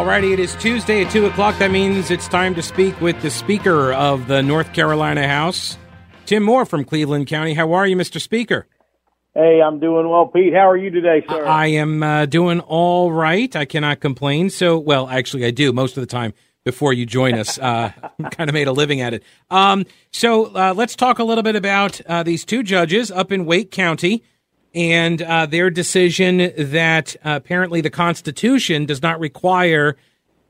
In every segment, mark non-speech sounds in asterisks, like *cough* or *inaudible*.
Alrighty, it is Tuesday at 2 o'clock. That means it's time to speak with the Speaker of the North Carolina House, Tim Moore from Cleveland County. How are you, Mr. Speaker? Hey, I'm doing well, Pete. How are you today, sir? I am uh, doing all right. I cannot complain. So, well, actually, I do most of the time before you join us. Uh, *laughs* kind of made a living at it. Um, so, uh, let's talk a little bit about uh, these two judges up in Wake County and uh, their decision that uh, apparently the Constitution does not require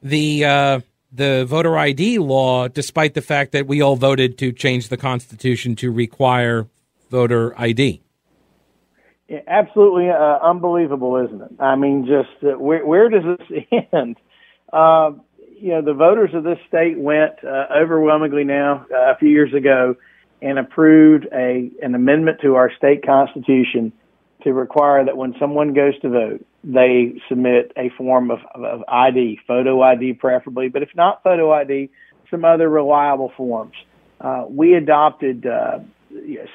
the uh, the voter ID law, despite the fact that we all voted to change the Constitution to require voter ID. Yeah, absolutely uh, unbelievable, isn't it? I mean, just uh, where, where does this *laughs* end? Uh, you know, the voters of this state went overwhelmingly now a few years ago and approved a an amendment to our state constitution to require that when someone goes to vote, they submit a form of, of ID, photo ID preferably, but if not photo ID, some other reliable forms. Uh, we adopted uh,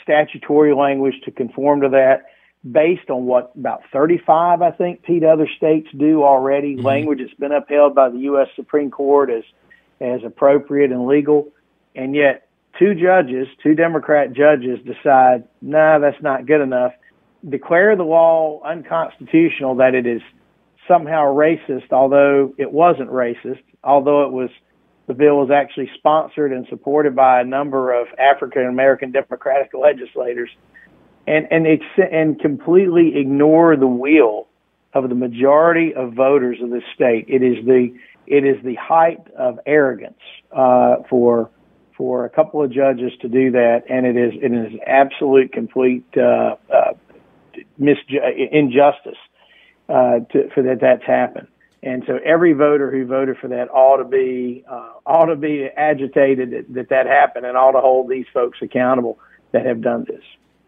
statutory language to conform to that based on what about 35, I think, Pete, other states do already. Mm-hmm. Language that's been upheld by the U.S. Supreme Court as as appropriate and legal, and yet two judges, two Democrat judges, decide, nah, that's not good enough declare the law unconstitutional that it is somehow racist, although it wasn't racist, although it was the bill was actually sponsored and supported by a number of African American Democratic legislators, and and ex- and completely ignore the will of the majority of voters of this state. It is the it is the height of arrogance uh, for for a couple of judges to do that, and it is it is absolute complete uh, uh, injustice uh, to, for that that's happened. And so every voter who voted for that ought to be uh, ought to be agitated that, that that happened and ought to hold these folks accountable that have done this.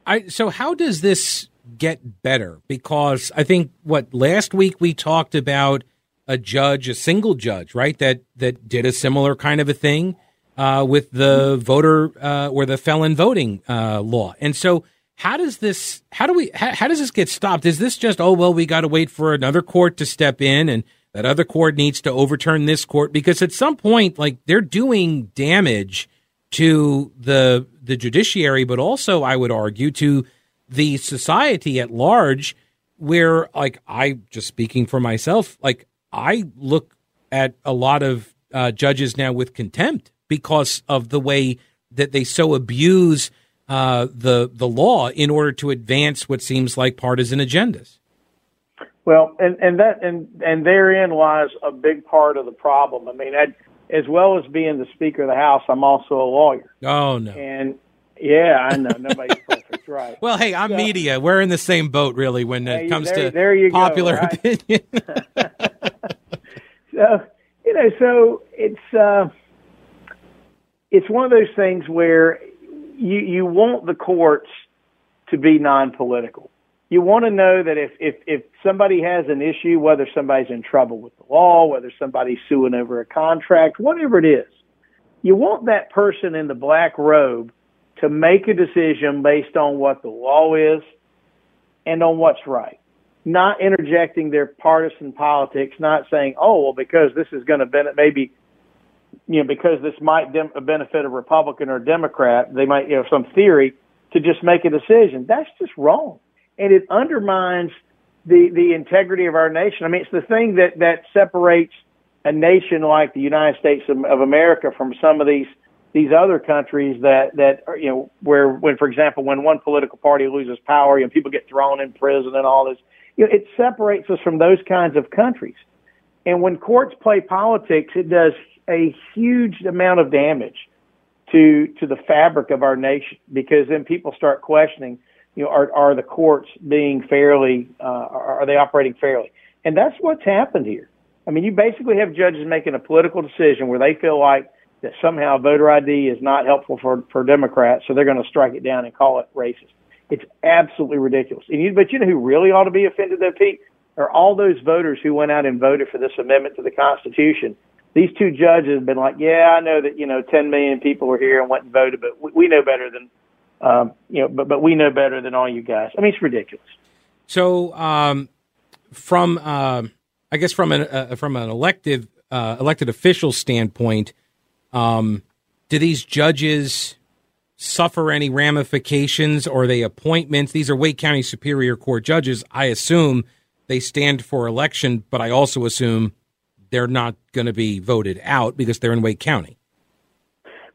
I, so how does this get better? Because I think what last week we talked about a judge, a single judge, right? That that did a similar kind of a thing uh, with the voter uh, or the felon voting uh, law, and so how does this how do we how, how does this get stopped? Is this just oh well we got to wait for another court to step in and that other court needs to overturn this court? Because at some point like they're doing damage to the the judiciary but also i would argue to the society at large where like i just speaking for myself like i look at a lot of uh, judges now with contempt because of the way that they so abuse uh, the the law in order to advance what seems like partisan agendas. Well, and and that and and therein lies a big part of the problem. I mean, I, as well as being the Speaker of the House, I'm also a lawyer. Oh no! And yeah, I know nobody's perfect, *laughs* right? Well, hey, I'm so, media. We're in the same boat, really, when it comes there, to there popular go, right? *laughs* opinion. *laughs* so you know, so it's uh, it's one of those things where you you want the courts to be non-political. You want to know that if if if somebody has an issue, whether somebody's in trouble with the law, whether somebody's suing over a contract, whatever it is, you want that person in the black robe to make a decision based on what the law is and on what's right. Not interjecting their partisan politics, not saying, "Oh, well, because this is going to benefit maybe you know, because this might dem- benefit a Republican or a Democrat, they might, you know, some theory to just make a decision. That's just wrong. And it undermines the, the integrity of our nation. I mean, it's the thing that, that separates a nation like the United States of, of America from some of these, these other countries that, that, are, you know, where, when, for example, when one political party loses power, you know, people get thrown in prison and all this, you know, it separates us from those kinds of countries. And when courts play politics, it does a huge amount of damage to to the fabric of our nation because then people start questioning, you know, are are the courts being fairly, uh, are they operating fairly? And that's what's happened here. I mean, you basically have judges making a political decision where they feel like that somehow voter ID is not helpful for for Democrats, so they're going to strike it down and call it racist. It's absolutely ridiculous. And you, but you know who really ought to be offended, though, Pete? Are all those voters who went out and voted for this amendment to the Constitution these two judges have been like, yeah, I know that you know 10 million people were here and went and voted, but we, we know better than um, you know, but but we know better than all you guys. I mean, it's ridiculous. So, um, from uh, I guess from an uh, from an elective uh, elected official standpoint, um, do these judges suffer any ramifications or are they appointments? These are Wake County Superior Court judges. I assume they stand for election, but I also assume they're not going to be voted out because they're in Wake County.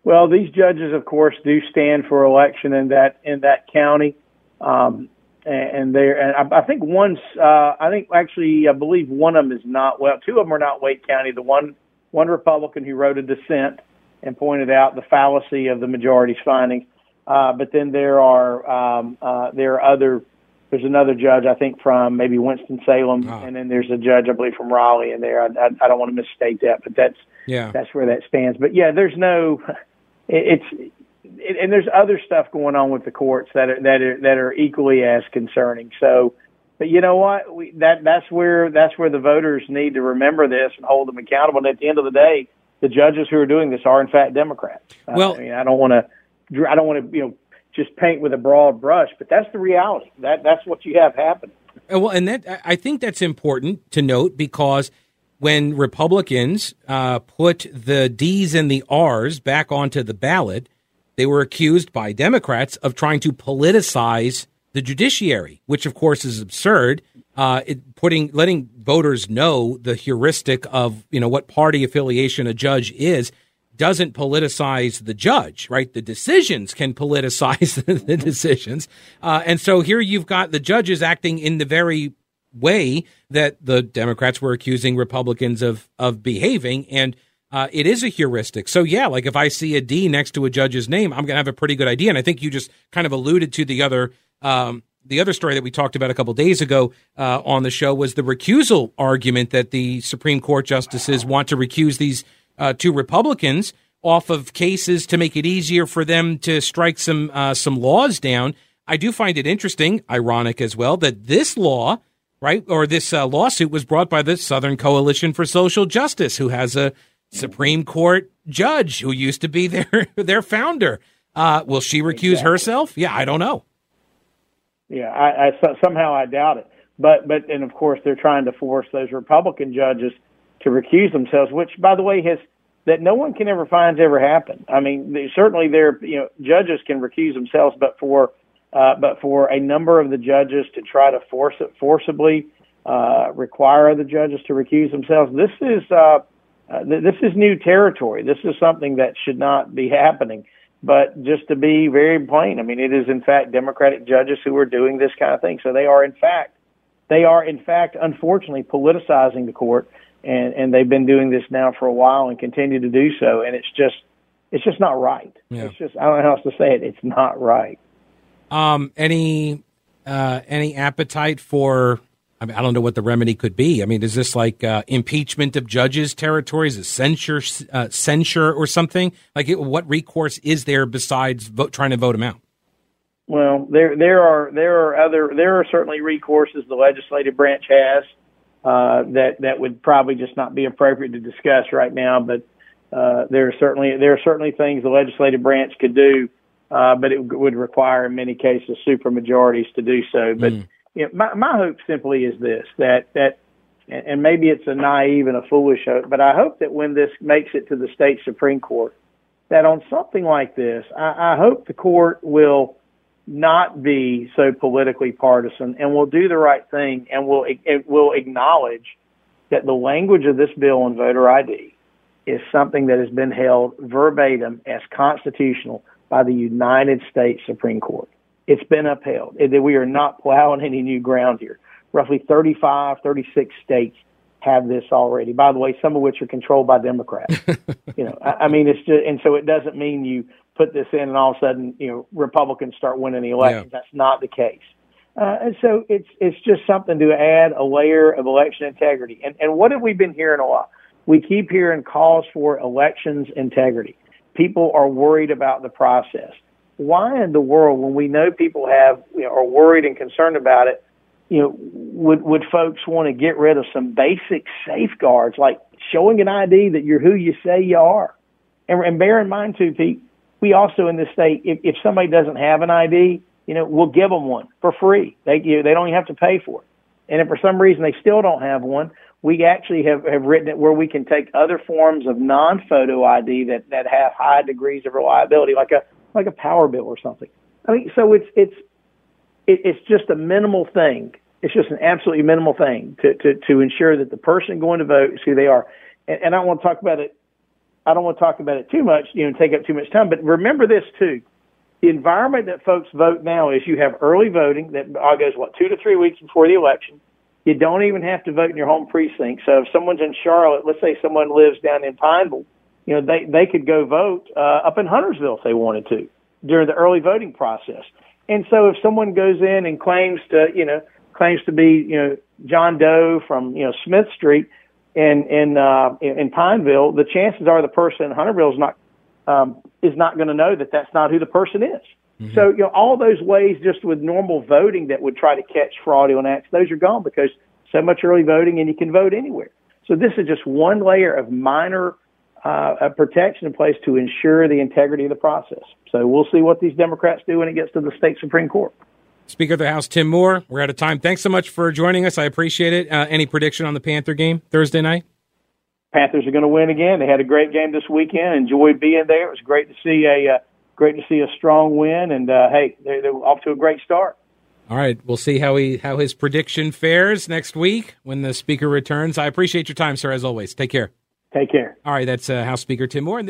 Well, these judges, of course, do stand for election in that in that county, um, and they and I, I think once uh, I think actually I believe one of them is not well. Two of them are not Wake County. The one one Republican who wrote a dissent and pointed out the fallacy of the majority's findings. Uh, but then there are um, uh, there are other. There's another judge I think from maybe Winston Salem, oh. Ah. and then there's a judge I believe from Raleigh in there. I, I, I don't want to misstate that, but that's yeah that's where that stands. But yeah, there's no. It, it's it, and there's other stuff going on with the courts that are that are that are equally as concerning. So, but you know what? We, that that's where that's where the voters need to remember this and hold them accountable. And at the end of the day, the judges who are doing this are in fact Democrats. Well, I, mean, I don't want to, I don't want to, you know, just paint with a broad brush, but that's the reality. That that's what you have happening. Uh, well, and that I think that's important to note because when Republicans uh, put the D's and the R's back onto the ballot, they were accused by Democrats of trying to politicize the judiciary, which of course is absurd uh, it, putting letting voters know the heuristic of you know what party affiliation a judge is doesn't politicize the judge, right? The decisions can politicize *laughs* the decisions, uh, and so here you've got the judges acting in the very way that the Democrats were accusing Republicans of of behaving, and uh, it is a heuristic. So yeah, like if I see a D next to a judge's name, I'm going to have a pretty good idea. And I think you just kind of alluded to the other um, the other story that we talked about a couple days ago uh, on the show was the recusal argument that the Supreme Court justices want to recuse these uh, two Republicans off of cases to make it easier for them to strike some uh, some laws down. I do find it interesting, ironic as well, that this law, right, or this uh, lawsuit was brought by the Southern Coalition for Social Justice, who has a Supreme Court judge who used to be *laughs* their their founder. Uh, will she recuse exactly. herself? Yeah, I don't know. Yeah, I, I somehow I doubt it. But but and of course they're trying to force those Republican judges to recuse themselves, which by the way has that no one can ever find ever happened. I mean, they, certainly there you know judges can recuse themselves, but for uh, but for a number of the judges to try to force it forcibly uh, require other judges to recuse themselves. This is uh, uh, th- this is new territory. This is something that should not be happening. But just to be very plain, I mean, it is in fact Democratic judges who are doing this kind of thing. So they are in fact, they are in fact, unfortunately, politicizing the court, and and they've been doing this now for a while and continue to do so. And it's just, it's just not right. Yeah. It's just, I don't know how else to say it. It's not right. Um, any, uh, any appetite for I mean, I don't know what the remedy could be. I mean, is this like uh, impeachment of judges' territories, a censure, uh, censure, or something? Like, it, what recourse is there besides vote, trying to vote them out? Well, there there are there are other there are certainly recourses the legislative branch has uh, that that would probably just not be appropriate to discuss right now. But uh, there are certainly there are certainly things the legislative branch could do, uh, but it would require in many cases supermajorities to do so. But mm you know, my, my hope simply is this that that and maybe it's a naive and a foolish hope, but I hope that when this makes it to the state supreme court, that on something like this, I, I hope the court will not be so politically partisan and will do the right thing and will it will acknowledge that the language of this bill on voter ID is something that has been held verbatim as constitutional by the United States Supreme Court it's been upheld. We are not plowing any new ground here. Roughly 35, 36 states have this already. By the way, some of which are controlled by Democrats. *laughs* you know, I, I mean, it's just, and so it doesn't mean you put this in and all of a sudden, you know, Republicans start winning the elections. Yeah. That's not the case. Uh, and so it's it's just something to add a layer of election integrity. And and what have we been hearing a lot? We keep hearing calls for elections integrity. People are worried about the process why in the world, when we know people have you know, are worried and concerned about it, you know, would would folks want to get rid of some basic safeguards like showing an ID that you're who you say you are? And, and bear in mind too, Pete, we also in this state, if, if somebody doesn't have an ID, you know, we'll give them one for free. They you they don't even have to pay for it. And if for some reason they still don't have one, we actually have, have written it where we can take other forms of non-photo ID that, that have high degrees of reliability, like a like a power bill or something. I mean, so it's it's it, it's just a minimal thing. It's just an absolutely minimal thing to, to, to ensure that the person going to vote is who they are. And, and I want to talk about it. I don't want to talk about it too much, you know, take up too much time. But remember this too: the environment that folks vote now is you have early voting that goes what two to three weeks before the election. You don't even have to vote in your home precinct. So if someone's in Charlotte, let's say someone lives down in Pineville, you know, they they could go vote uh, up in Huntersville if they wanted to during the early voting process. And so if someone goes in and claims to, you know, claims to be, you know, John Doe from, you know, Smith Street in in uh, in Pineville, the chances are the person in Huntersville is not um, is not going to know that that's not who the person is. Mm-hmm. So you know all those ways just with normal voting that would try to catch fraudulent acts, those are gone because so much early voting and you can vote anywhere. So this is just one layer of minor uh, protection in place to ensure the integrity of the process. So we'll see what these Democrats do when it gets to the state Supreme Court. Speaker of the House Tim Moore, we're out of time. Thanks so much for joining us. I appreciate it. Uh, any prediction on the Panther game Thursday night? Panthers are going to win again. They had a great game this weekend. Enjoyed being there. It was great to see a uh, great to see a strong win. And uh, hey, they're, they're off to a great start. All right, we'll see how he how his prediction fares next week when the speaker returns. I appreciate your time, sir. As always, take care. Take care. All right, that's uh, House Speaker Tim Moore.